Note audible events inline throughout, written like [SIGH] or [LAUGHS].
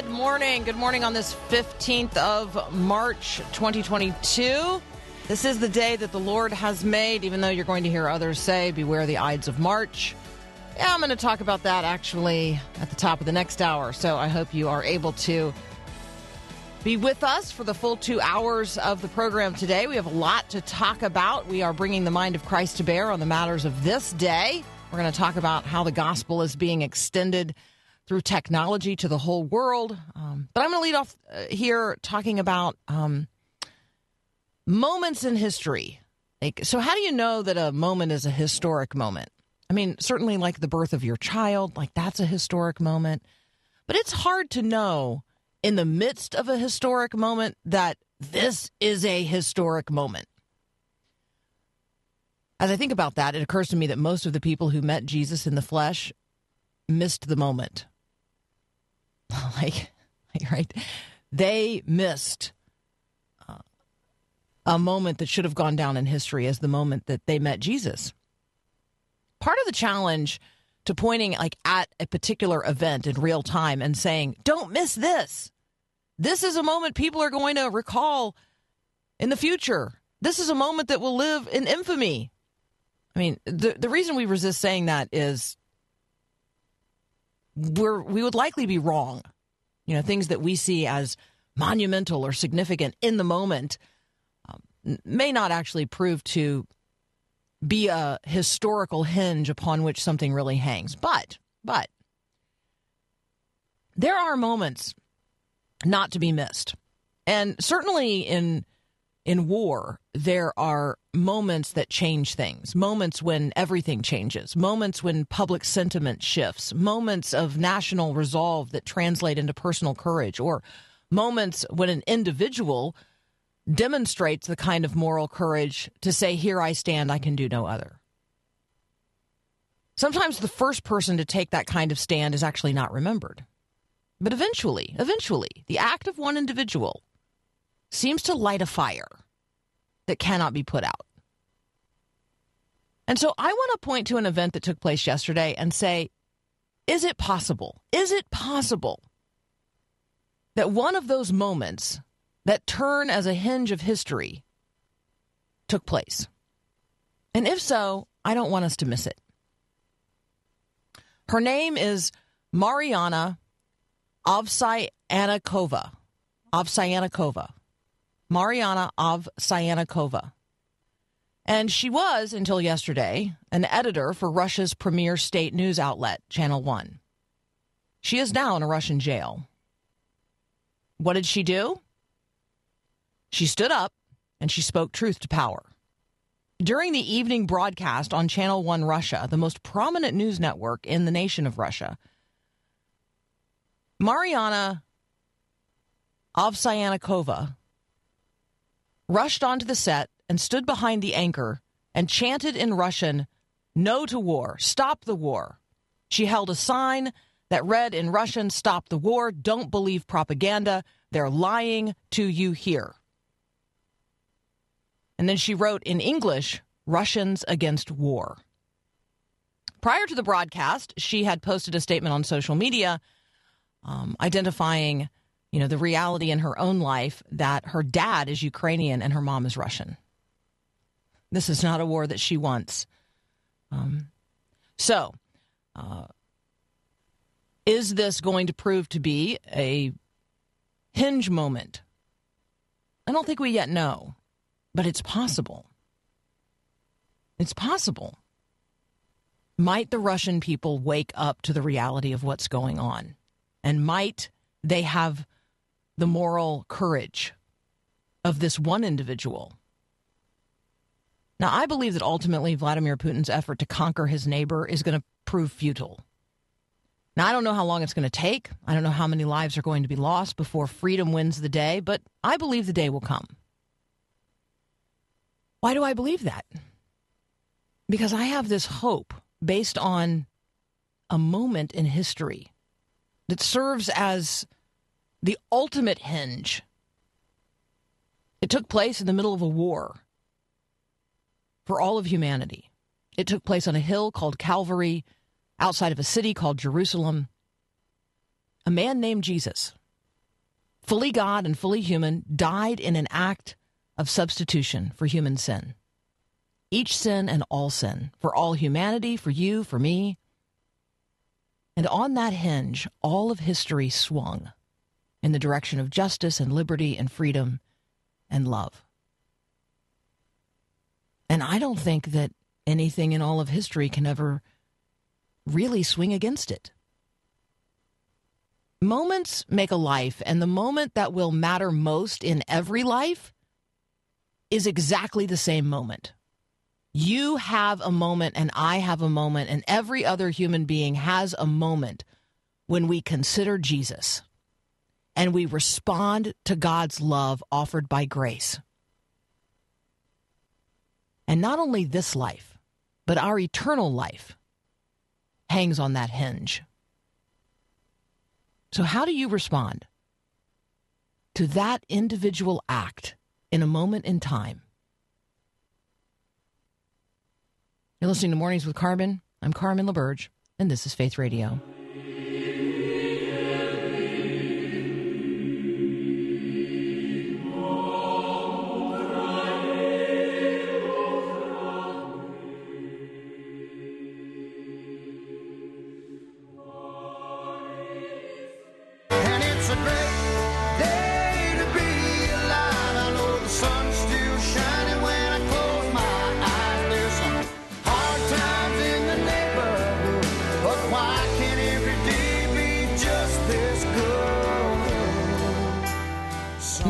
Good morning. Good morning on this 15th of March, 2022. This is the day that the Lord has made, even though you're going to hear others say, Beware the Ides of March. Yeah, I'm going to talk about that actually at the top of the next hour. So I hope you are able to be with us for the full two hours of the program today. We have a lot to talk about. We are bringing the mind of Christ to bear on the matters of this day. We're going to talk about how the gospel is being extended through technology to the whole world. Um, but I'm going to lead off uh, here talking about um, moments in history. Like, so, how do you know that a moment is a historic moment? I mean, certainly like the birth of your child, like that's a historic moment. But it's hard to know in the midst of a historic moment that this is a historic moment. As I think about that, it occurs to me that most of the people who met Jesus in the flesh missed the moment. [LAUGHS] like, right? They missed uh, a moment that should have gone down in history as the moment that they met Jesus. Part of the challenge to pointing like at a particular event in real time and saying, "Don't miss this. This is a moment people are going to recall in the future. This is a moment that will live in infamy." I mean, the the reason we resist saying that is we're we would likely be wrong. You know, things that we see as monumental or significant in the moment um, may not actually prove to be a historical hinge upon which something really hangs. But but there are moments not to be missed. And certainly in in war, there are moments that change things, moments when everything changes, moments when public sentiment shifts, moments of national resolve that translate into personal courage, or moments when an individual demonstrates the kind of moral courage to say, Here I stand, I can do no other. Sometimes the first person to take that kind of stand is actually not remembered. But eventually, eventually, the act of one individual seems to light a fire that cannot be put out. And so I want to point to an event that took place yesterday and say, is it possible? Is it possible that one of those moments that turn as a hinge of history took place? And if so, I don't want us to miss it. Her name is Mariana Ovsyannikova. Ovsyannikova. Mariana Ovsyannikova. And she was, until yesterday, an editor for Russia's premier state news outlet, Channel One. She is now in a Russian jail. What did she do? She stood up and she spoke truth to power. During the evening broadcast on Channel One Russia, the most prominent news network in the nation of Russia, Mariana Ovsyannikova rushed onto the set and stood behind the anchor and chanted in Russian, No to war, stop the war. She held a sign that read in Russian, Stop the war, don't believe propaganda, they're lying to you here. And then she wrote in English, Russians against war. Prior to the broadcast, she had posted a statement on social media um, identifying you know, the reality in her own life that her dad is Ukrainian and her mom is Russian. This is not a war that she wants. Um, so, uh, is this going to prove to be a hinge moment? I don't think we yet know, but it's possible. It's possible. Might the Russian people wake up to the reality of what's going on? And might they have the moral courage of this one individual. Now, I believe that ultimately Vladimir Putin's effort to conquer his neighbor is going to prove futile. Now, I don't know how long it's going to take. I don't know how many lives are going to be lost before freedom wins the day, but I believe the day will come. Why do I believe that? Because I have this hope based on a moment in history that serves as the ultimate hinge. It took place in the middle of a war for all of humanity. It took place on a hill called Calvary, outside of a city called Jerusalem. A man named Jesus, fully God and fully human, died in an act of substitution for human sin. Each sin and all sin, for all humanity, for you, for me. And on that hinge, all of history swung in the direction of justice and liberty and freedom and love. And I don't think that anything in all of history can ever really swing against it. Moments make a life, and the moment that will matter most in every life is exactly the same moment. You have a moment, and I have a moment, and every other human being has a moment when we consider Jesus and we respond to God's love offered by grace. And not only this life, but our eternal life hangs on that hinge. So, how do you respond to that individual act in a moment in time? You're listening to Mornings with Carmen. I'm Carmen LaBerge, and this is Faith Radio.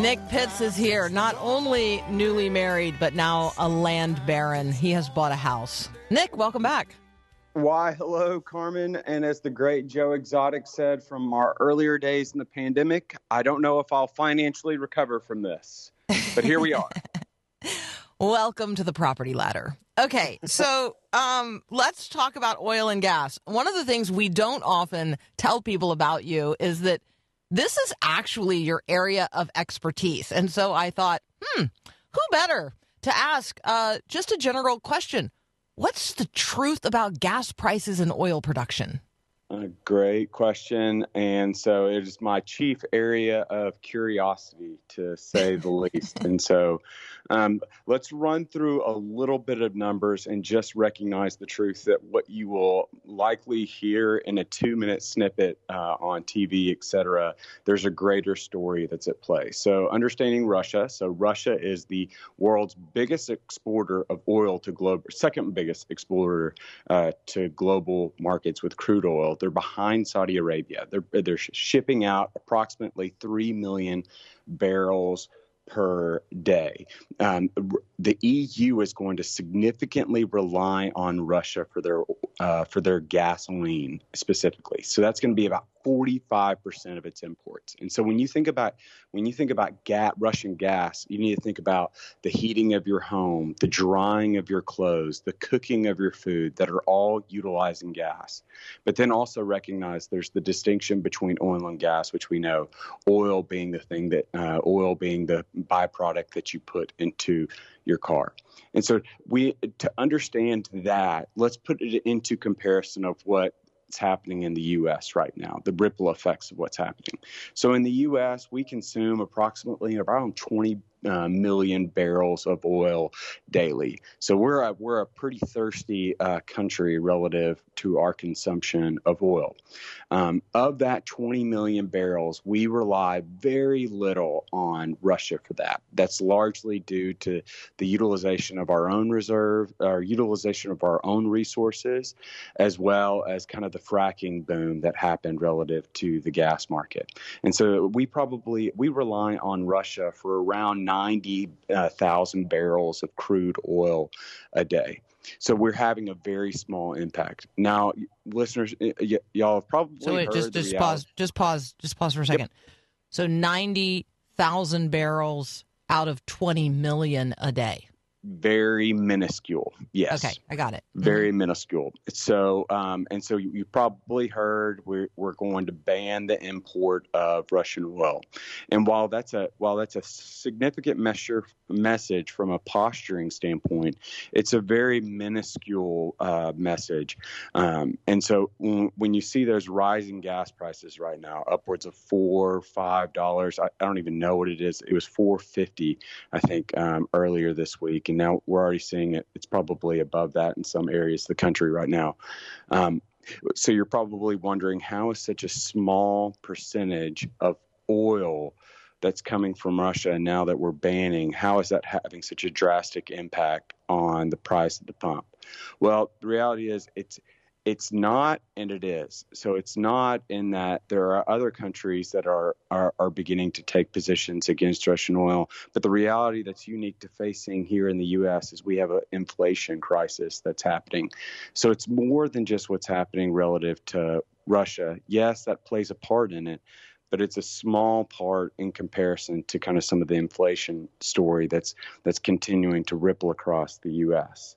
Nick Pitts is here, not only newly married, but now a land baron. He has bought a house. Nick, welcome back. Why, hello, Carmen. And as the great Joe Exotic said from our earlier days in the pandemic, I don't know if I'll financially recover from this, but here we are. [LAUGHS] Welcome to the property ladder. Okay, so um, let's talk about oil and gas. One of the things we don't often tell people about you is that this is actually your area of expertise. And so I thought, hmm, who better to ask uh, just a general question? What's the truth about gas prices and oil production? A great question. And so it is my chief area of curiosity, to say the [LAUGHS] least. And so um, let's run through a little bit of numbers and just recognize the truth that what you will likely hear in a two minute snippet uh, on TV, et cetera, there's a greater story that's at play. So, understanding Russia. So, Russia is the world's biggest exporter of oil to global, second biggest exporter uh, to global markets with crude oil. They're behind Saudi Arabia. They're they're shipping out approximately three million barrels per day. Um, the EU is going to significantly rely on Russia for their uh, for their gasoline specifically. So that's going to be about 45% of its imports. And so when you think about when you think about gas, Russian gas, you need to think about the heating of your home, the drying of your clothes, the cooking of your food that are all utilizing gas. But then also recognize there's the distinction between oil and gas, which we know oil being the thing that uh, oil being the byproduct that you put into your car. And so we to understand that, let's put it into comparison of what what's happening in the US right now, the ripple effects of what's happening. So in the US, we consume approximately around 20 uh, million barrels of oil daily. So we're a, we're a pretty thirsty uh, country relative to our consumption of oil. Um, of that 20 million barrels, we rely very little on Russia for that. That's largely due to the utilization of our own reserve, our utilization of our own resources, as well as kind of the fracking boom that happened relative to the gas market. And so we probably we rely on Russia for around 90,000 uh, barrels of crude oil a day. So we're having a very small impact. Now, listeners, y- y- y'all have probably So wait, heard just just pause, just pause, just pause for a second. So ninety thousand barrels out of twenty million a day. Very minuscule. Yes. Okay, I got it. very minuscule. So, um, and so you, you probably heard we're, we're going to ban the import of Russian oil. And while that's a while that's a significant measure message from a posturing standpoint, it's a very minuscule uh, message. Um, and so when, when you see those rising gas prices right now, upwards of four, five dollars, I, I don't even know what it is. It was four fifty, I think, um, earlier this week, and now we're already seeing it. It's probably above that in some areas of the country right now. Um, so you're probably wondering how is such a small percentage of oil that's coming from Russia and now that we're banning, how is that having such a drastic impact on the price at the pump? Well, the reality is it's it's not and it is. So it's not in that there are other countries that are, are are beginning to take positions against Russian oil, but the reality that's unique to facing here in the US is we have an inflation crisis that's happening. So it's more than just what's happening relative to Russia. Yes, that plays a part in it, but it's a small part in comparison to kind of some of the inflation story that's that's continuing to ripple across the US.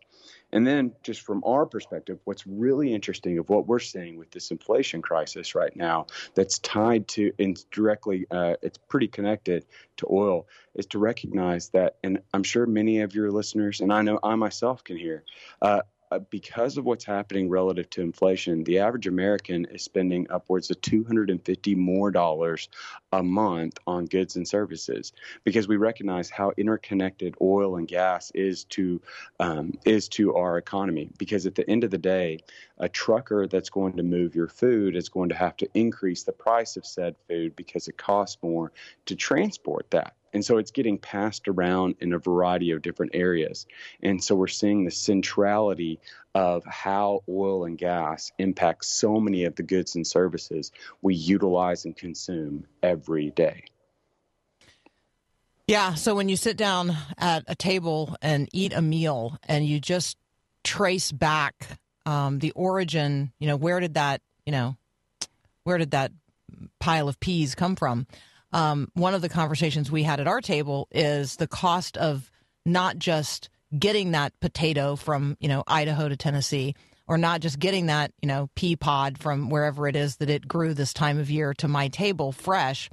And then, just from our perspective, what's really interesting of what we're seeing with this inflation crisis right now, that's tied to and directly, uh, it's pretty connected to oil, is to recognize that, and I'm sure many of your listeners, and I know I myself can hear, uh, because of what's happening relative to inflation, the average American is spending upwards of 250 more dollars a month on goods and services because we recognize how interconnected oil and gas is to um, is to our economy. Because at the end of the day, a trucker that's going to move your food is going to have to increase the price of said food because it costs more to transport that. And so it's getting passed around in a variety of different areas. And so we're seeing the centrality of how oil and gas impacts so many of the goods and services we utilize and consume every day. Yeah. So when you sit down at a table and eat a meal and you just trace back um, the origin, you know, where did that, you know, where did that pile of peas come from? Um, one of the conversations we had at our table is the cost of not just getting that potato from, you know, Idaho to Tennessee, or not just getting that, you know, pea pod from wherever it is that it grew this time of year to my table fresh.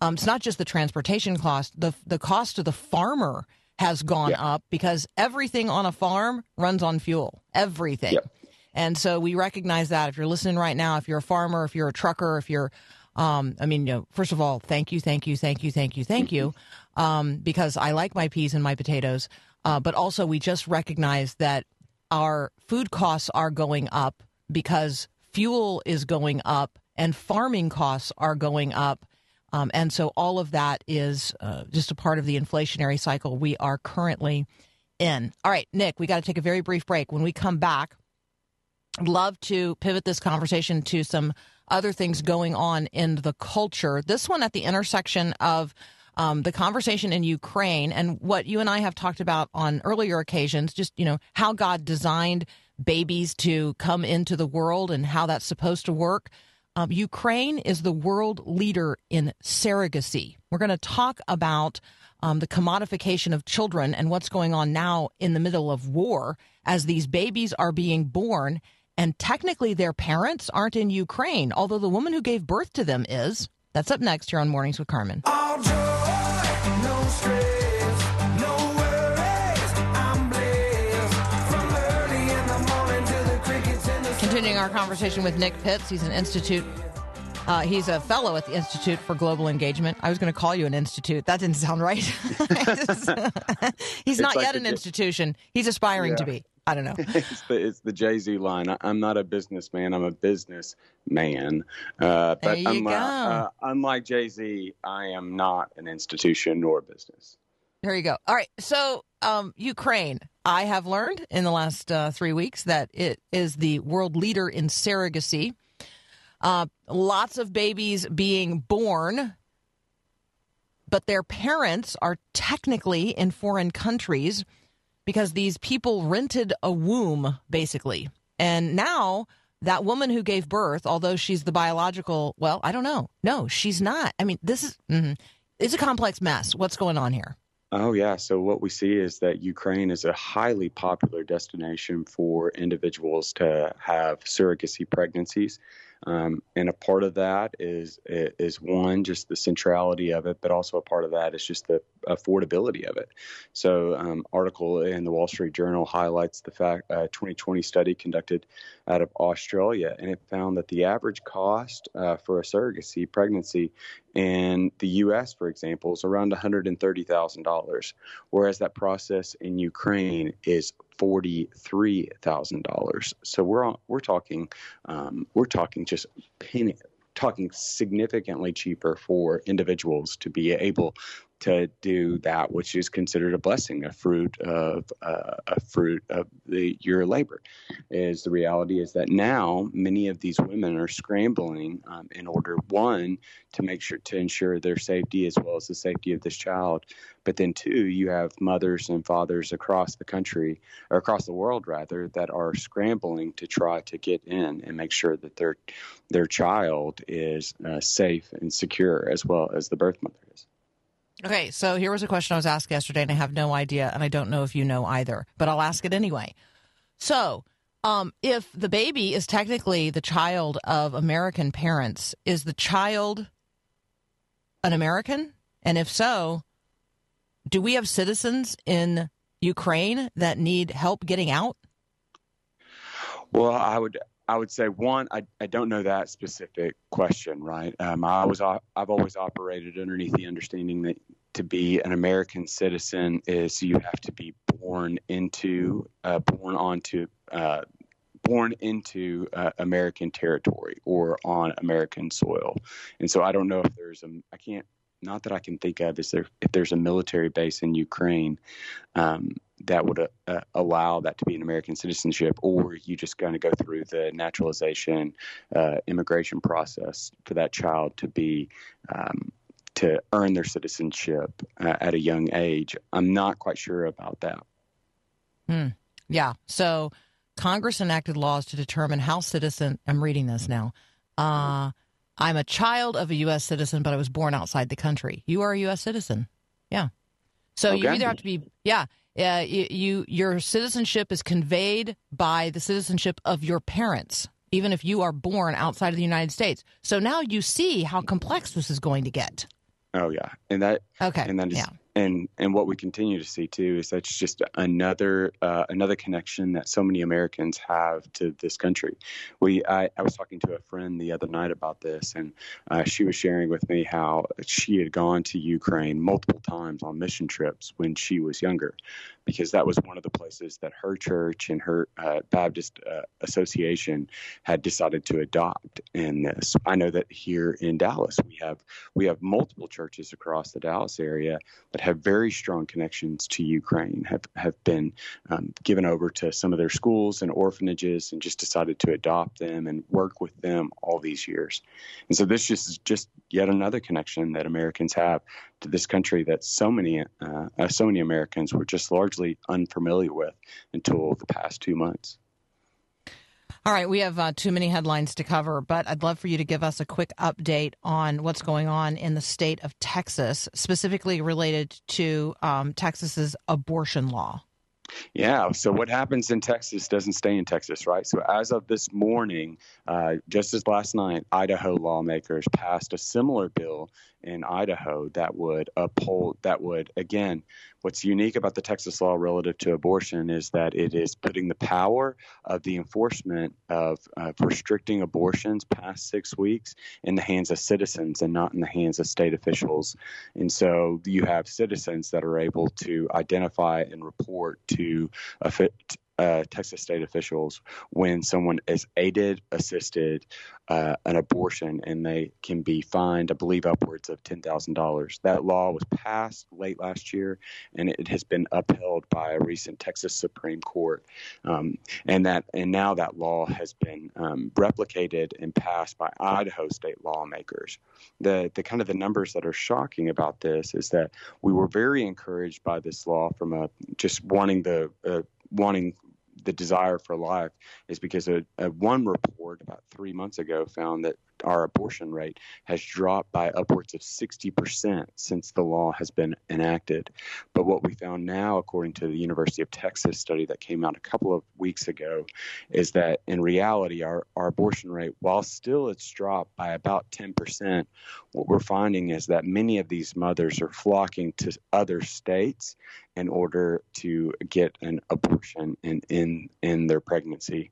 Um, it's not just the transportation cost; the the cost to the farmer has gone Yeah. up because everything on a farm runs on fuel. Everything. Yep. And so we recognize that if you're listening right now, if you're a farmer, if you're a trucker, if you're, um, I mean, you know, first of all, thank you, thank you, thank you, thank you, thank you, um, because I like my peas and my potatoes. Uh, but also, we just recognize that our food costs are going up because fuel is going up and farming costs are going up. Um, and so all of that is uh, just a part of the inflationary cycle we are currently in. All right, Nick, we got to take a very brief break. When we come back, love to pivot this conversation to some other things going on in the culture. This one at the intersection of um, the conversation in Ukraine and what you and I have talked about on earlier occasions, just, you know, how God designed babies to come into the world and how that's supposed to work. Um, Ukraine is the world leader in surrogacy. We're going to talk about um, the commodification of children and what's going on now in the middle of war as these babies are being born. And technically, their parents aren't in Ukraine, although the woman who gave birth to them is. That's up next here on Mornings with Carmen. All joy, no stress, no worries. I'm blessed from early in the morning to the crickets in the Continuing our conversation with Nick Pitts, he's an institute. Uh, he's a fellow at the Institute for Global Engagement. I was going to call you an institute. That didn't sound right. [LAUGHS] [LAUGHS] he's not like yet an institution. He's aspiring to be. I don't know. [LAUGHS] it's the it's the Jay Z line. I, I'm not a businessman. I'm a businessman. Uh, but There you I'm. Uh, uh, unlike Jay Z, I am not an institution nor a business. There you go. All right. So, um, Ukraine, I have learned in the last uh, three weeks that it is the world leader in surrogacy. Uh, lots of babies being born but their parents are technically in foreign countries because these people rented a womb, basically. And now that woman who gave birth, although she's the biological, well, I don't know. No, she's not. I mean, this is mhm. it's a complex mess. What's going on here? Oh, yeah. So, what we see is that Ukraine is a highly popular destination for individuals to have surrogacy pregnancies. Um, and a part of that is is one just the centrality of it, but also a part of that is just the affordability of it. So, um, article in the Wall Street Journal highlights the fact a 2020 study conducted out of Australia, and it found that the average cost uh, for a surrogacy pregnancy in the U.S., for example, is around $130,000, whereas that process in Ukraine is forty-three thousand dollars. So we're we're talking um, we're talking just penny, talking significantly cheaper for individuals to be able to do that which is considered a blessing, a fruit of uh, a fruit of the your labor. Is the reality is that now many of these women are scrambling um, in order one to make sure to ensure their safety as well as the safety of this child, but then two you have mothers and fathers across the country or across the world rather that are scrambling to try to get in and make sure that their their child is uh, safe and secure as well as the birth mother is. Okay, so here was a question I was asked yesterday, and I have no idea, and I don't know if you know either, but I'll ask it anyway. So, um, if the baby is technically the child of American parents, is the child an American? And if so, do we have citizens in Ukraine that need help getting out? Well, I would I would say one, I, I don't know that specific question, right? Um, I was I've always operated underneath the understanding that to be an American citizen is you have to be born into uh, born onto uh, born into uh, American territory or on American soil, and so I don't know if there's a I can't not that I can think of is there if there's a military base in Ukraine um, that would uh, allow that to be an American citizenship, or you just going to go through the naturalization uh, immigration process for that child to be um, to earn their citizenship uh, at a young age. I'm not quite sure about that. Hmm. Yeah. So Congress enacted laws to determine how citizen. I'm reading this now. Uh, I'm a child of a U.S. citizen, but I was born outside the country. You are a U.S. citizen. Yeah. So you either have to be, yeah, uh, you, you your citizenship is conveyed by the citizenship of your parents, even if you are born outside of the United States. So now you see how complex this is going to get. Oh yeah, and that Okay. and that is yeah. and and what we continue to see too is that's just another uh, another connection that so many Americans have to this country. We I, I was talking to a friend the other night about this, and uh, she was sharing with me how she had gone to Ukraine multiple times on mission trips when she was younger, because that was one of the places that her church and her uh, Baptist uh, association had decided to adopt. And this, I know that here in Dallas we have we have multiple churches across the Dallas area that have very strong connections to Ukraine, have, have been um, given over to some of their schools and orphanages and just decided to adopt them and work with them all these years. And so this just is just yet another connection that Americans have to this country that so many uh, uh, so many Americans were just largely unfamiliar with until the past two months. All right, we have uh, too many headlines to cover, but I'd love for you to give us a quick update on what's going on in the state of Texas, specifically related to um, Texas's abortion law. Yeah. So what happens in Texas doesn't stay in Texas, right? So as of this morning, uh, just as last night, Idaho lawmakers passed a similar bill in Idaho that would uphold, that would, again, what's unique about the Texas law relative to abortion is that it is putting the power of the enforcement of uh, restricting abortions past six weeks in the hands of citizens and not in the hands of state officials. And so you have citizens that are able to identify and report to offi- uh, Texas state officials when someone is aided, assisted uh, an abortion, and they can be fined, I believe, upwards of ten thousand dollars. That law was passed late last year, and it has been upheld by a recent Texas Supreme Court, um, and that and now that law has been um, replicated and passed by Idaho state lawmakers. The the kind of the numbers that are shocking about this is that we were very encouraged by this law from a just wanting the uh, wanting the desire for life is because a, a one report about three months ago found that our abortion rate has dropped by upwards of 60% since the law has been enacted. But what we found now, according to the University of Texas study that came out a couple of weeks ago, is that in reality, our, our abortion rate, while still it's dropped by about 10%, what we're finding is that many of these mothers are flocking to other states in order to get an abortion in, in, in their pregnancy.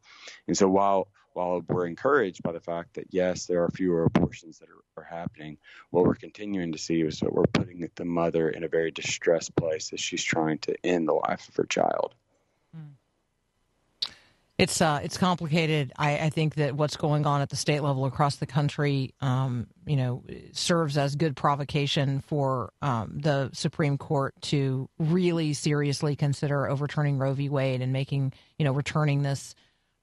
And so while while we're encouraged by the fact that yes, there are fewer abortions that are, are, happening, what we're continuing to see is that we're putting the mother in a very distressed place as she's trying to end the life of her child. It's uh, it's complicated. I, I, think that what's going on at the state level across the country, um, you know, serves as good provocation for um, the Supreme Court to really seriously consider overturning Roe v. Wade and making, you know, returning this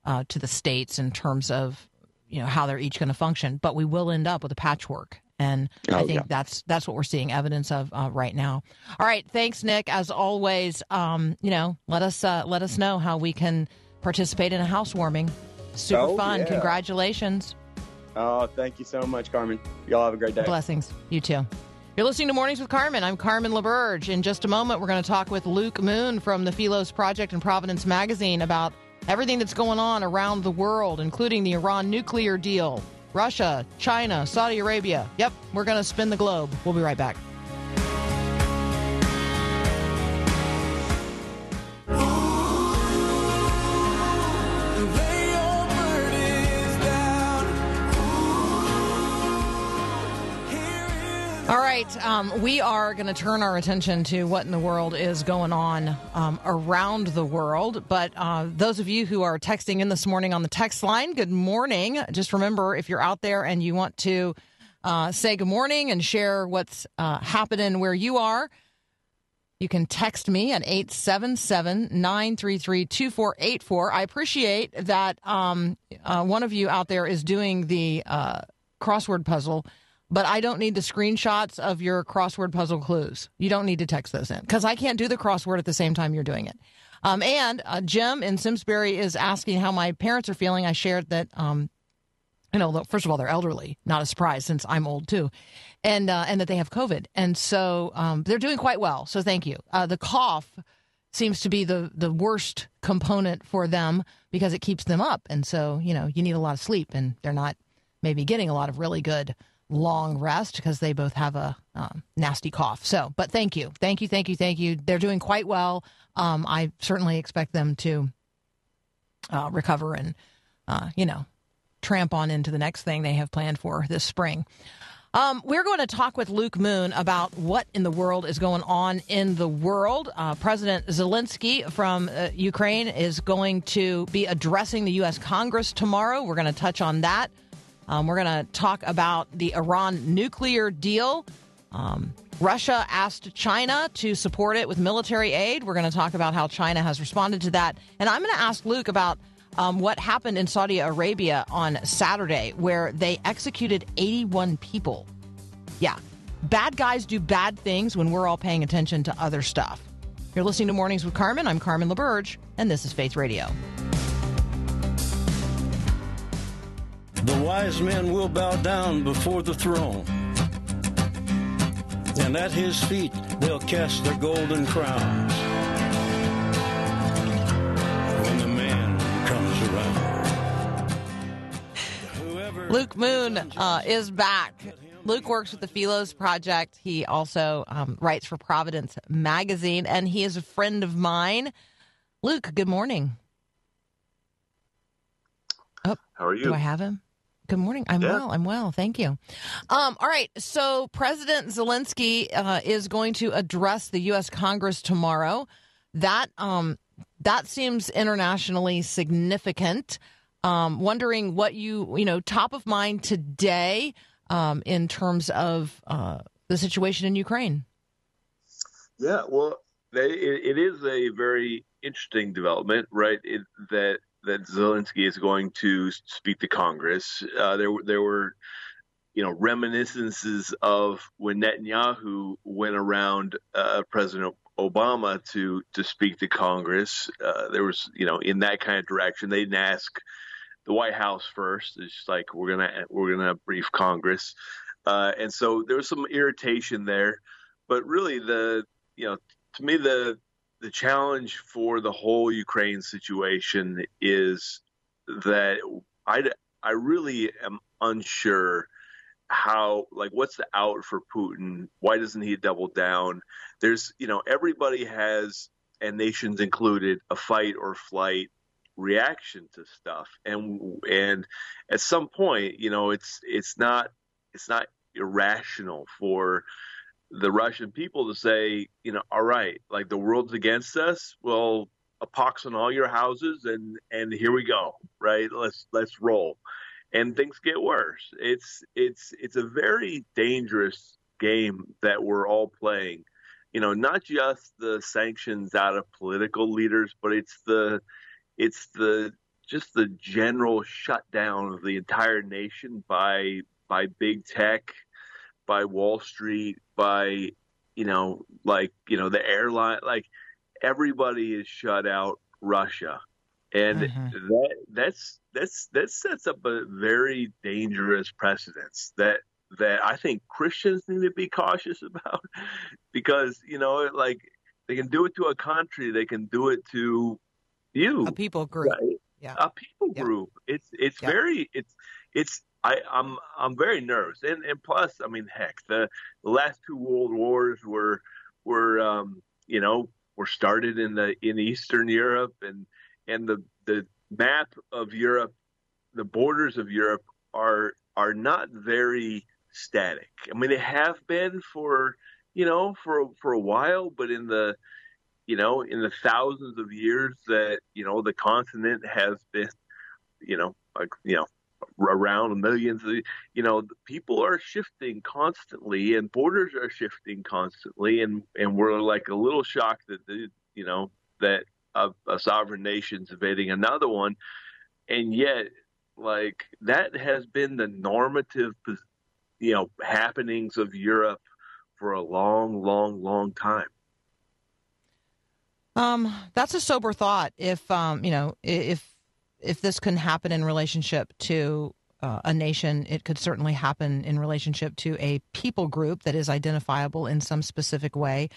uh, to the states in terms of, you know, how they're each going to function. But we will end up with a patchwork, and Oh, I think yeah. that's that's what we're seeing evidence of uh, right now. All right, thanks, Nick. As always, um, you know, let us uh, let us know how we can participate in a housewarming. Super Oh, fun. yeah. Congratulations. Oh, thank you so much, Carmen. Y'all have a great day. Blessings. You too. You're listening to Mornings with Carmen. I'm Carmen LaBerge. In just a moment, we're going to talk with Luke Moon from the Philos Project and Providence Magazine about everything that's going on around the world, including the Iran nuclear deal, Russia, China, Saudi Arabia. Yep, we're going to spin the globe. We'll be right back. Right, um, we are going to turn our attention to what in the world is going on um, around the world. But uh, those of you who are texting in this morning on the text line, good morning. Just remember if you're out there and you want to uh, say good morning and share what's uh, happening where you are, you can text me at 877 933 2484. I appreciate that um, uh, one of you out there is doing the uh, crossword puzzle, but I don't need the screenshots of your crossword puzzle clues. You don't need to text those in because I can't do the crossword at the same time you're doing it. Um, and uh, Jim in Simsbury is asking how my parents are feeling. I shared that um, you know, first of all, they're elderly, not a surprise since I'm old too, and uh, and that they have COVID, and so um, they're doing quite well. So thank you. Uh, the cough seems to be the the worst component for them because it keeps them up, and so you know you need a lot of sleep, and they're not maybe getting a lot of really good long rest because they both have a um, nasty cough. So, but thank you, thank you, thank you, thank you. They're doing quite well. Um, I certainly expect them to uh, recover and uh, you know tramp on into the next thing they have planned for this spring. Um, we're going to talk with Luke Moon about what in the world is going on in the world. Uh, President Zelensky from uh, Ukraine is going to be addressing the U.S. Congress tomorrow. We're going to touch on that. Um, we're going to talk about the Iran nuclear deal. Um, Russia asked China to support it with military aid. We're going to talk about how China has responded to that. And I'm going to ask Luke about um, what happened in Saudi Arabia on Saturday, where they executed 81 people. Yeah. Bad guys do bad things when we're all paying attention to other stuff. You're listening to Mornings with Carmen. I'm Carmen LaBerge, and this is Faith Radio. The wise men will bow down before the throne, and at his feet they'll cast their golden crowns. When the man comes around, Luke Moon uh, is back. Luke works with the Philos Project. He also um, writes for Providence Magazine, and he is a friend of mine. Luke, good morning. Oh, How are you? do I have him? Good morning. I'm Yeah. well. I'm well. Thank you. Um, all right. So President Zelensky uh, is going to address the U.S. Congress tomorrow. That um, that seems internationally significant. Um, wondering what you, you know, top of mind today um, in terms of uh, the situation in Ukraine. Yeah, well, they, it, it is a very interesting development, right? It, that that Zelensky is going to speak to Congress. Uh, there, there were, you know, reminiscences of when Netanyahu went around uh, President Obama to to speak to Congress. Uh, there was, you know, in that kind of direction. They didn't ask the White House first. It's just like we're gonna we're gonna brief Congress, uh, and so there was some irritation there. But really, the you know, to me, the the challenge for the whole Ukraine situation is that I I really am unsure how like what's the out for Putin? Why doesn't he double down? There's you know everybody has and nations included a fight or flight reaction to stuff and and at some point you know it's it's not it's not irrational for the Russian people to say, you know, all right, like the world's against us. Well, a pox on all your houses, and and here we go, right? Let's let's roll, and things get worse. It's it's it's a very dangerous game that we're all playing. You know, not just the sanctions out of political leaders, but it's the it's the just the general shutdown of the entire nation by by big tech by Wall Street, by you know, like you know, the airline, like everybody is shut out Russia, and Mhm. that that's that's that sets up a very dangerous precedence that that I think Christians need to be cautious [LAUGHS] about because you know, like they can do it to a country, they can do it to you, A people group. right? Yeah. a people Yeah. group. It's it's Yeah. very it's it's I, I'm I'm very nervous, and and plus, I mean, heck, the, the last two world wars were were um, you know were started in the in Eastern Europe, and and the the map of Europe, the borders of Europe are are not very static. I mean, they have been for you know for for a while, but in the you know in the thousands of years that you know the continent has been you know like you know around millions of you know people are shifting constantly and borders are shifting constantly and and we're like a little shocked that the, you know that a, a sovereign nation's invading another one and yet like that has been the normative you know happenings of Europe for a long long long time Um, that's a sober thought. If um, you know, if if this can happen in relationship to uh, a nation, it could certainly happen in relationship to a people group that is identifiable in some specific way.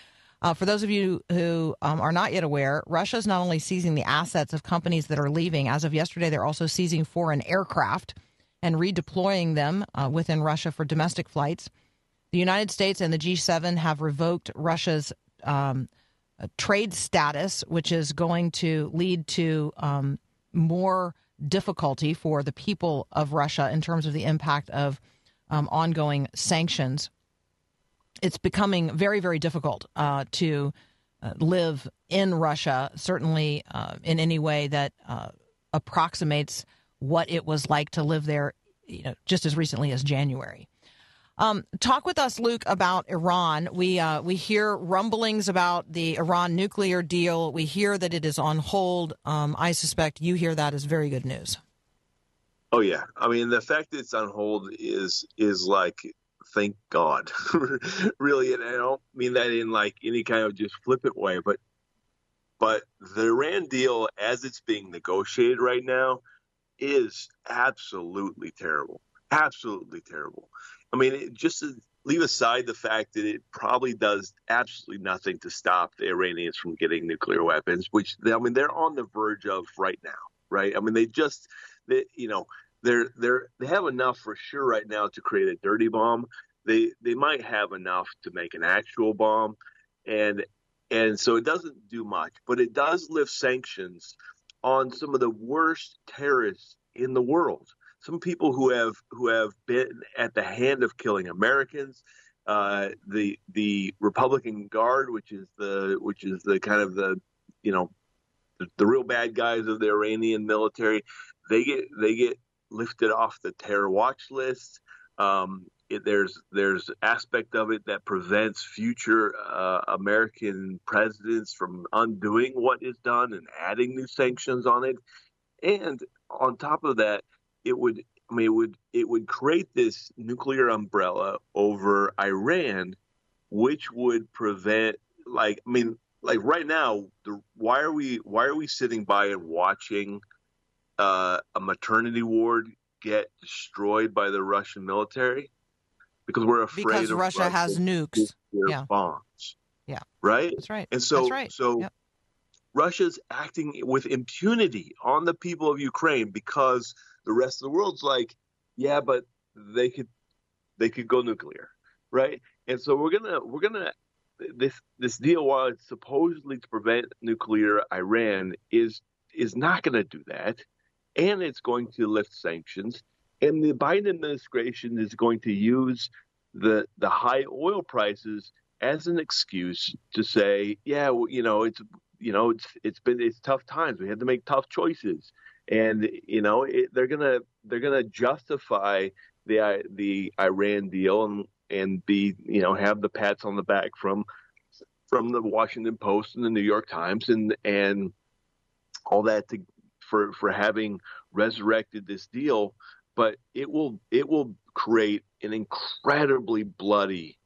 Uh, for those of you who um, are not yet aware, Russia is not only seizing the assets of companies that are leaving. As of yesterday, they're also seizing foreign aircraft and redeploying them uh, within Russia for domestic flights. The United States and the G7 have revoked Russia's um, uh, trade status, which is going to lead to um, more difficulty for the people of Russia in terms of the impact of um, ongoing sanctions. It's becoming very, very difficult uh, to uh, live in Russia, certainly uh, in any way that uh, approximates what it was like to live there you know, just as recently as January. Um, talk with us, Luke, about Iran. We uh, we hear rumblings about the Iran nuclear deal. We hear that it is on hold. Um, I suspect you hear that as very good news. Oh yeah, I mean the fact that it's on hold is is like thank God, [LAUGHS] really, and I don't mean that in like any kind of just flippant way, but but the Iran deal as it's being negotiated right now is absolutely terrible, absolutely terrible. I mean, just to leave aside the fact that it probably does absolutely nothing to stop the Iranians from getting nuclear weapons, which they, I mean they're on the verge of right now, right? I mean they just they, you know they're they're they have enough for sure right now to create a dirty bomb. They they might have enough to make an actual bomb, and and so it doesn't do much, but it does lift sanctions on some of the worst terrorists in the world. Some people who have who have been at the hand of killing Americans. Uh, the the Republican Guard, which is the which is the kind of the you know the, the real bad guys of the Iranian military, they get they get lifted off the terror watch list. Um, it, there's there's aspect of it that prevents future uh, American presidents from undoing what is done and adding new sanctions on it. And on top of that, it would I mean it would it would create this nuclear umbrella over Iran, which would prevent like I mean like right now the, why are we why are we sitting by and watching uh, a maternity ward get destroyed by the Russian military? Because we're afraid Because of Russia has nukes. Yeah. bombs. Yeah. Right. That's right. And so, right. so Yep. Russia's acting with impunity on the people of Ukraine because the rest of the world's like, yeah, but they could, they could go nuclear, right? And so we're gonna, we're gonna, this this deal, while it's supposedly to prevent nuclear Iran, is is not to do that, and it's going to lift sanctions. And the Biden administration is going to use the the high oil prices as an excuse to say, yeah, well, you know, it's you know, it's it's been it's tough times. We had to make tough choices, and you know, it, they're gonna they're gonna justify the uh, the Iran deal and and be you know have the pats on the back from from the Washington Post and the New York Times and and all that to for for having resurrected this deal, but it will it will create an incredibly bloody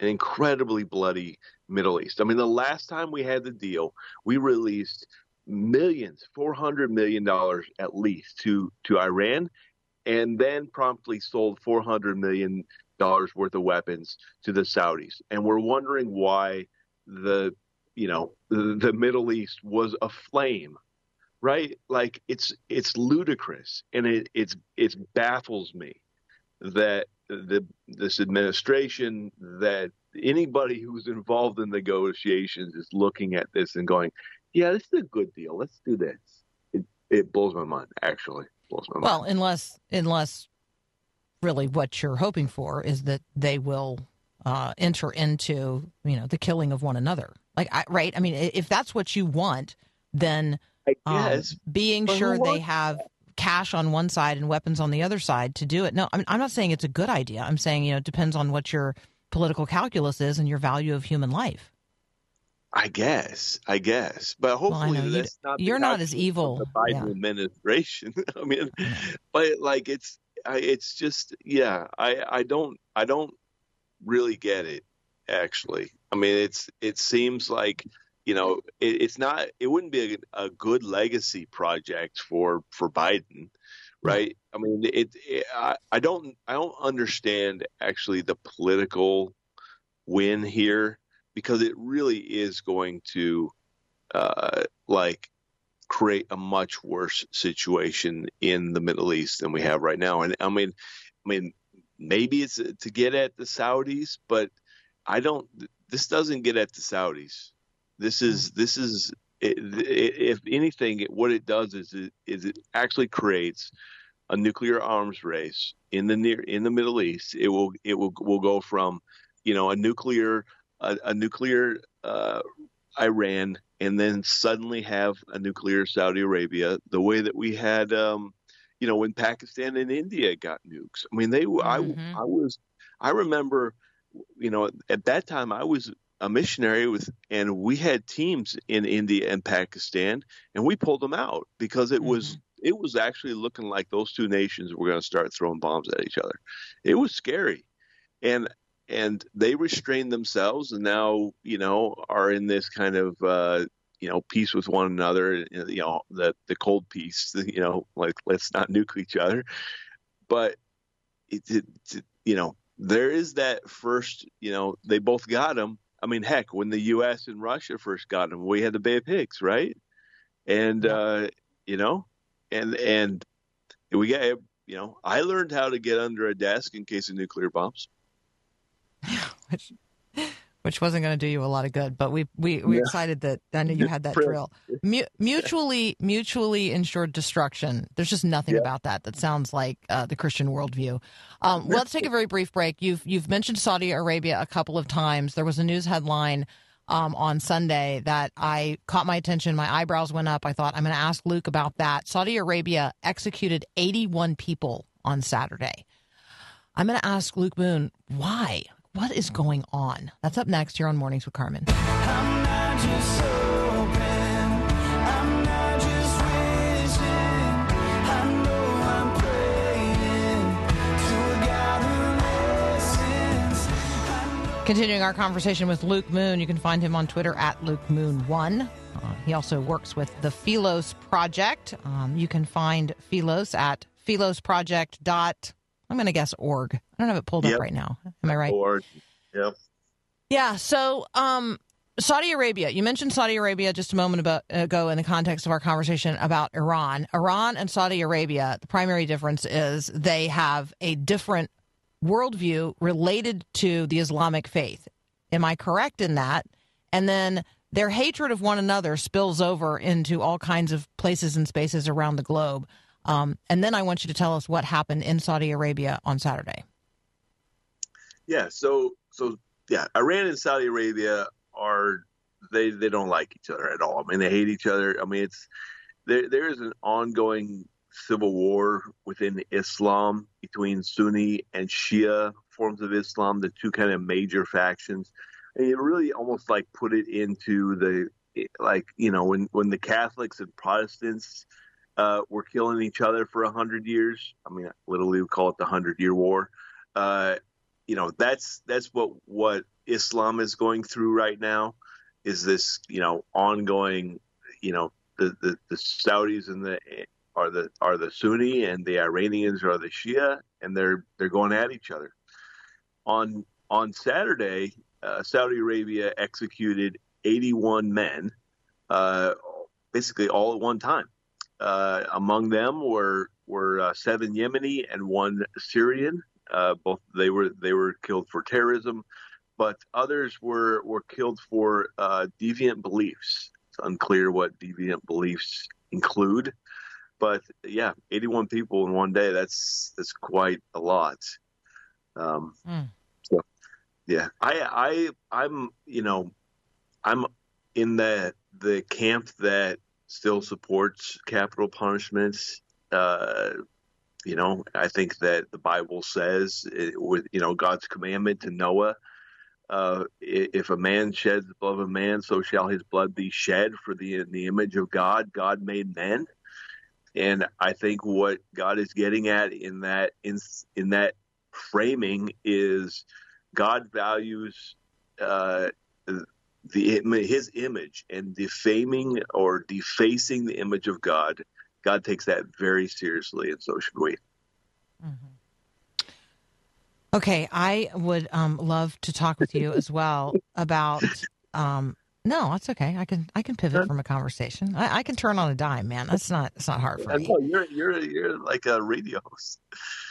an incredibly bloody Middle East. I mean, the last time we had the deal, we released millions, four hundred million dollars at least to to Iran, and then promptly sold four hundred million dollars worth of weapons to the Saudis. And we're wondering why the you know the, the Middle East was aflame, right? Like it's it's ludicrous, and it it's it baffles me that the this administration that anybody who's involved in negotiations is looking at this and going, yeah, this is a good deal. Let's do this. It it blows my mind. Actually, blows my mind. Well, unless unless really what you're hoping for is that they will uh, enter into you know the killing of one another. Like I, right? I mean, if that's what you want, then um, being But sure they have cash on one side and weapons on the other side to do it. No, I mean, I'm not saying it's a good idea. I'm saying you know it depends on what your political calculus is and your value of human life. I guess, I guess, but hopefully you that's not. the you're not as evil. The Biden Yeah. administration. [LAUGHS] I mean, but like it's, I, it's just, yeah. I, I don't, I don't really get it. Actually, I mean, it's, it seems like, you know, it, it's not. It wouldn't be a, a good legacy project for for Biden, right? I mean, it. it I, I don't, I don't understand actually the political win here because it really is going to uh, like create a much worse situation in the Middle East than we have right now. And I mean, I mean, maybe it's to get at the Saudis, but I don't. This doesn't get at the Saudis. This is this is it, it, if anything, it, what it does is it, is it actually creates a nuclear arms race in the near in the Middle East. It will it will will go from you know a nuclear a, a nuclear uh, Iran and then suddenly have a nuclear Saudi Arabia the way that we had um, you know when Pakistan and India got nukes. I mean they Mhm. I I was I remember you know at that time I was a missionary with and we had teams in India and Pakistan and we pulled them out because it was it was actually looking like those two nations were going to start throwing bombs at each other. It was scary. And and they restrained themselves and now, you know, are in this kind of uh you know, peace with one another, you know, the the cold peace, [LAUGHS] you know, like let's not nuke each other. But it, it, it you know, there is that first, you know, they both got them. I mean, heck, when the U.S. and Russia first got them, we had the Bay of Pigs, right? And uh, you know, and and we got, you know, I learned how to get under a desk in case of nuclear bombs. [LAUGHS] which which wasn't going to do you a lot of good. But we we we're Yeah. excited that I know you had that drill. Mu- mutually mutually insured destruction. There's just nothing Yeah. about that that sounds like uh, the Christian worldview. Um, well, let's take a very brief break. You've you've mentioned Saudi Arabia a couple of times. There was a news headline. um, on Sunday that I caught my attention. My eyebrows went up. I thought I'm going to ask Luke about that. Saudi Arabia executed 81 people on Saturday. I'm going to ask Luke Moon why. What is going on? That's up next here on Mornings with Carmen. Continuing our conversation with Luke Moon, you can find him on Twitter at Luke Moon One. Uh, he also works with the Philos Project. Um, you can find Philos at philosproject dot. I'm going to guess org. I don't have it pulled Yep. up right now. Am I right? Org. yep. Yeah. So, um, Saudi Arabia. You mentioned Saudi Arabia just a moment about, ago in the context of our conversation about Iran. Iran and Saudi Arabia. The primary difference is they have a different worldview related to the Islamic faith. Am I correct in that? And then their hatred of one another spills over into all kinds of places and spaces around the globe. Um, and then I want you to tell us what happened in Saudi Arabia on Saturday. Yeah. So so yeah, Iran and Saudi Arabia are they they don't like each other at all. I mean, they hate each other. I mean, it's there there is an ongoing civil war within Islam between Sunni and Shia forms of Islam, the two kind of major factions. And it really almost like put it into the like you know when when the Catholics and Protestants uh, were killing each other for a hundred years. I mean, literally we call it the Hundred Year War. Uh, you know, that's that's what what Islam is going through right now. Is this you know ongoing? You know, the the, the Saudis and the are the are the Sunni and the Iranians are the Shia, and they're they're going at each other. On on Saturday, uh, Saudi Arabia executed 81 men, uh, basically all at one time. Uh, among them were were uh, seven Yemeni and one Syrian. Uh, both they were they were killed for terrorism, but others were were killed for uh, deviant beliefs. It's unclear what deviant beliefs include, but yeah, 81 people in one day. That's that's quite a lot. Um, Mm. So yeah, I I I'm you know I'm in the the camp that still supports capital punishments. Uh, you know, I think that the Bible says it, with you know God's commandment to Noah, uh, if a man sheds the blood of a man, so shall his blood be shed. For the in the image of God, God made men, and I think what God is getting at in that in in that framing is God values uh, the his image and defaming or defacing the image of God. God takes that very seriously, and so should we. Okay, I would um, love to talk with you as well about. Um, no, that's okay. I can I can pivot from a conversation. I, I can turn on a dime, man. That's not it's not hard for me. you're you're you're like a radio host. [LAUGHS]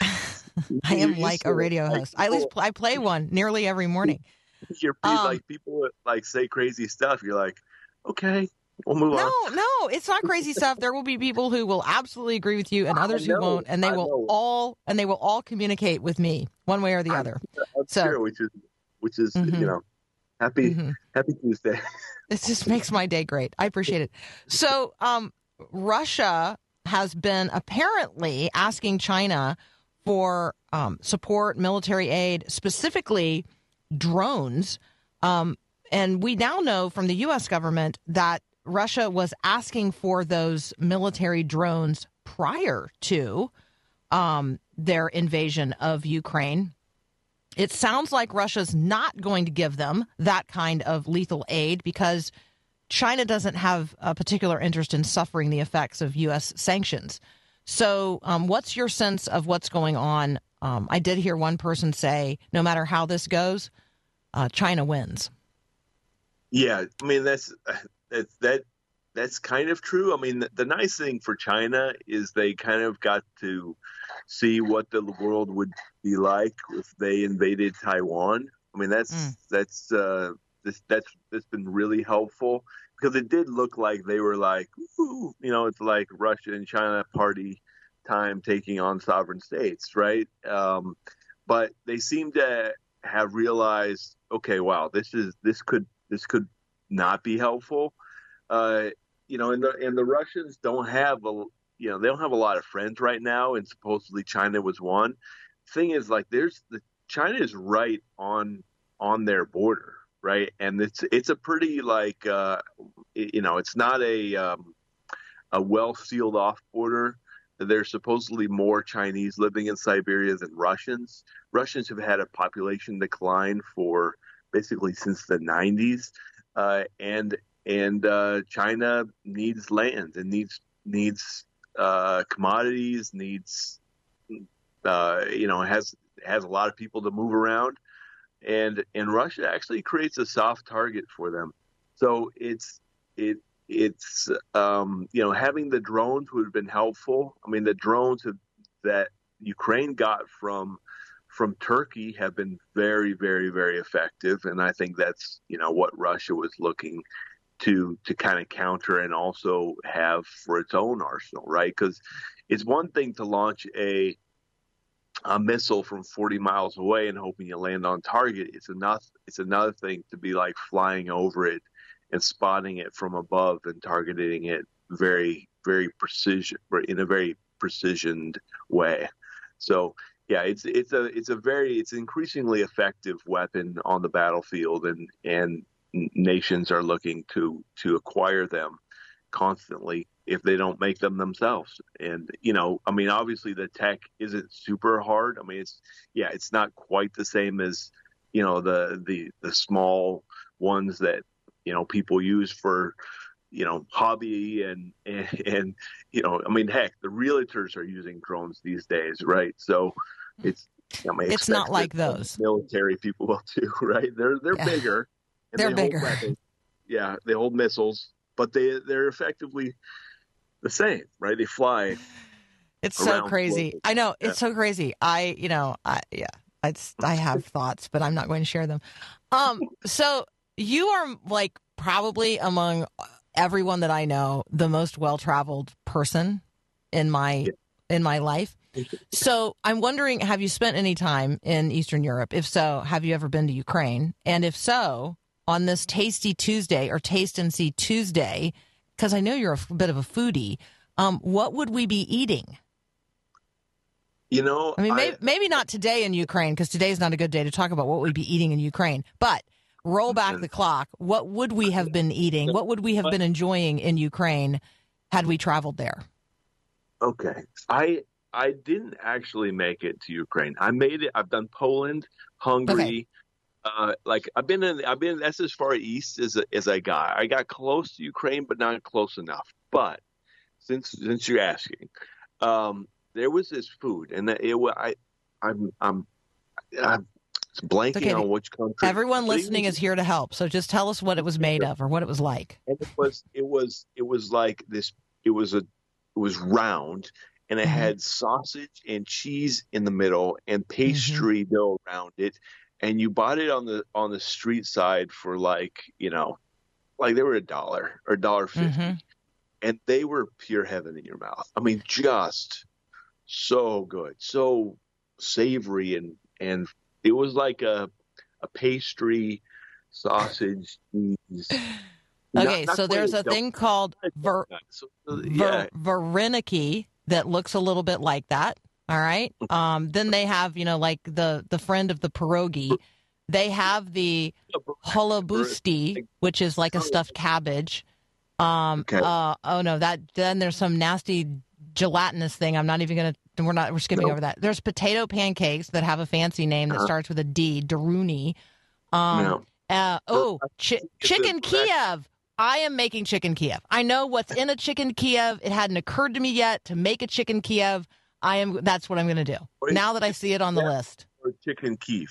I am like a radio host. I at least I play one nearly every morning. [LAUGHS] You're Um, like people like say crazy stuff. You're like, okay, we'll move No, on. no, no, it's not crazy [LAUGHS] stuff. There will be people who will absolutely agree with you, and others who won't, and they I will know. all and they will all communicate with me one way or the other. I'm So- sure, which is which is Mhm. you know, happy Mhm. happy Tuesday. [LAUGHS] this just makes my day great. I appreciate it. So, um, Russia has been apparently asking China for um, support, military aid, specifically drones. Um, and we now know from the U.S. government that Russia was asking for those military drones prior to um, their invasion of Ukraine. It sounds like Russia's not going to give them that kind of lethal aid because China doesn't have a particular interest in suffering the effects of U.S. sanctions. So, um, what's your sense of what's going on? Um, I did hear one person say, no matter how this goes, uh, China wins. Yeah, I mean that's that that that's kind of true. I mean, the, the nice thing for China is they kind of got to see what the world would be like if they invaded Taiwan. I mean, that's Mm. that's uh, this that's that's been really helpful because it did look like they were like, Ooh, you know, it's like Russia and China party time taking on sovereign states, right? Um, but they seem to have realized, okay, wow, this is this could this could not be helpful. Uh, you know, and the and the Russians don't have a you know they don't have a lot of friends right now, and supposedly China was one. Thing is, like, there's the China is right on on their border, right, and it's it's a pretty like uh, you know it's not a um, a well sealed off border. There's supposedly more Chinese living in Siberia than Russians. Russians have had a population decline for basically since the 90s, uh, and and uh, China needs land and needs needs uh, commodities, needs uh, you know has has a lot of people to move around, and and Russia actually creates a soft target for them. So it's it it's um, you know having the drones would have been helpful. I mean the drones have, that Ukraine got from from Turkey have been very very very effective, and I think that's you know what Russia was looking to to kind of counter and also have for its own arsenal, right? Because it's one thing to launch a a missile from 40 miles away and hoping you land on target. It's enough. It's another thing to be like flying over it and spotting it from above and targeting it very, very precision in a very precisioned way. So yeah, it's it's a it's a very it's increasingly effective weapon on the battlefield, and and nations are looking to to acquire them constantly if they don't make them themselves. And you know, I mean, obviously the tech isn't super hard. I mean, it's yeah, it's not quite the same as you know the the the small ones that you know people use for you know hobby and and, and you know, I mean, heck, the realtors are using drones these days, right? So it's I mean, It's not like those. military people will too, [LAUGHS] right? They're they're Yeah. bigger. They're they bigger. weapons. Yeah, they hold missiles, but they they're effectively the same, right? They fly. It's so crazy. I know it's so crazy. I, you know, I yeah, it's I have thoughts, but I'm not going to share them. Um, so you are like probably among everyone that I know the most well traveled person in my in my life. So I'm wondering, have you spent any time in Eastern Europe? If so, have you ever been to Ukraine? And if so, on this Tasty Tuesday or Taste and See Tuesday, because I know you're a f- bit of a foodie, um, what would we be eating? You know, I mean, maybe, maybe not today in Ukraine because today's not a good day to talk about what we'd be eating in Ukraine. But roll back the clock. What would we have been eating? What would we have been enjoying in Ukraine had we traveled there? Okay. I I didn't actually make it to Ukraine. I made it. I've done Poland, Hungary. Uh, like I've been in. I've been. That's as far east as as I got. I got close to Ukraine, but not close enough. But since since you're asking, um, there was this food, and it. wa- I I'm I'm I'm blanking okay. on which country. Everyone listening is here to help. So just tell us what it was made of or what it was like. and it was it was it was like this it was a it was round and it Mhm. had sausage and cheese in the middle and pastry dough around it and you bought it on the on the street side for like you know like they were a dollar or dollar 50 Mhm. and they were pure heaven in your mouth i mean just so good so savory and and it was like a a pastry sausage cheese [SIGHS] Okay, not so there's a thing called ver, So, yeah, ver, Vareniki that looks a little bit like that. All right. Um, then they have, you know, like the the friend of the pierogi. They have the holobusti, which is like a stuffed cabbage. Um, Okay. uh, oh no, that then there's some nasty gelatinous thing. I'm not even gonna. And we're not. We're skipping No. over that. There's potato pancakes that have a fancy name that Uh-huh. starts with a D, Deruny. Um, No. uh, oh, chi- chicken Kiev. I am making chicken Kiev. I know what's in a chicken Kiev. It hadn't occurred to me yet to make a chicken Kiev. I am. That's what I'm going to do now that I see it on the list. or chicken Kiev.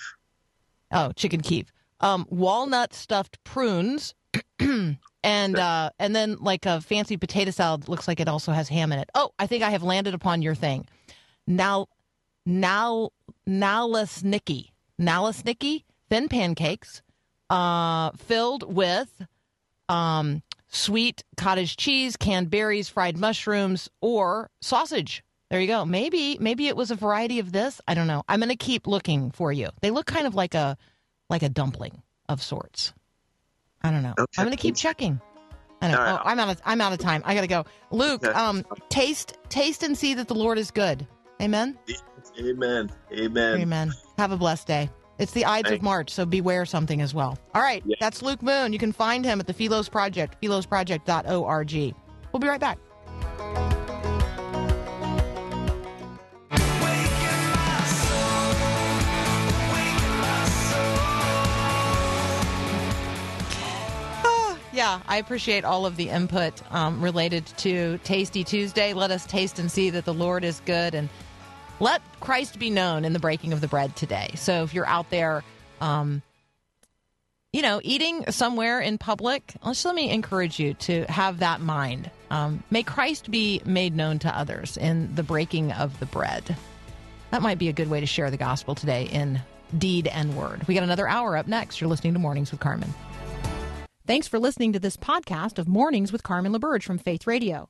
Oh, chicken Kiev. Um, walnut stuffed prunes, [CLEARS THROAT] and uh, and then like a fancy potato salad. Looks like it also has ham in it. Oh, I think I have landed upon your thing. Now, now, nalesniki, nalesniki, thin pancakes, uh, filled with um, sweet cottage cheese, canned berries, fried mushrooms, or sausage. There you go. Maybe maybe it was a variety of this. I don't know. I'm going to keep looking for you. They look kind of like a like a dumpling of sorts. I don't know. Okay. I'm going to keep checking. I know. Right. Oh, I'm out of I'm out of time. I got to go. Luke, um, taste taste and see that the Lord is good. Amen. Amen. Amen. Amen. Have a blessed day. It's the Ides of March, so beware something as well. All right, Yeah. that's Luke Moon. You can find him at the Philos Project, philosproject.org. We'll be right back. Ah, Yeah, I appreciate all of the input um, related to Tasty Tuesday. Let us taste and see that the Lord is good and let Christ be known in the breaking of the bread today. So if you're out there, um, you know, eating somewhere in public, just let me encourage you to have that mind. Um, may Christ be made known to others in the breaking of the bread. That might be a good way to share the gospel today in deed and word. We got another hour up next. You're listening to Mornings with Carmen. Thanks for listening to this podcast of Mornings with Carmen LaBerge from Faith Radio.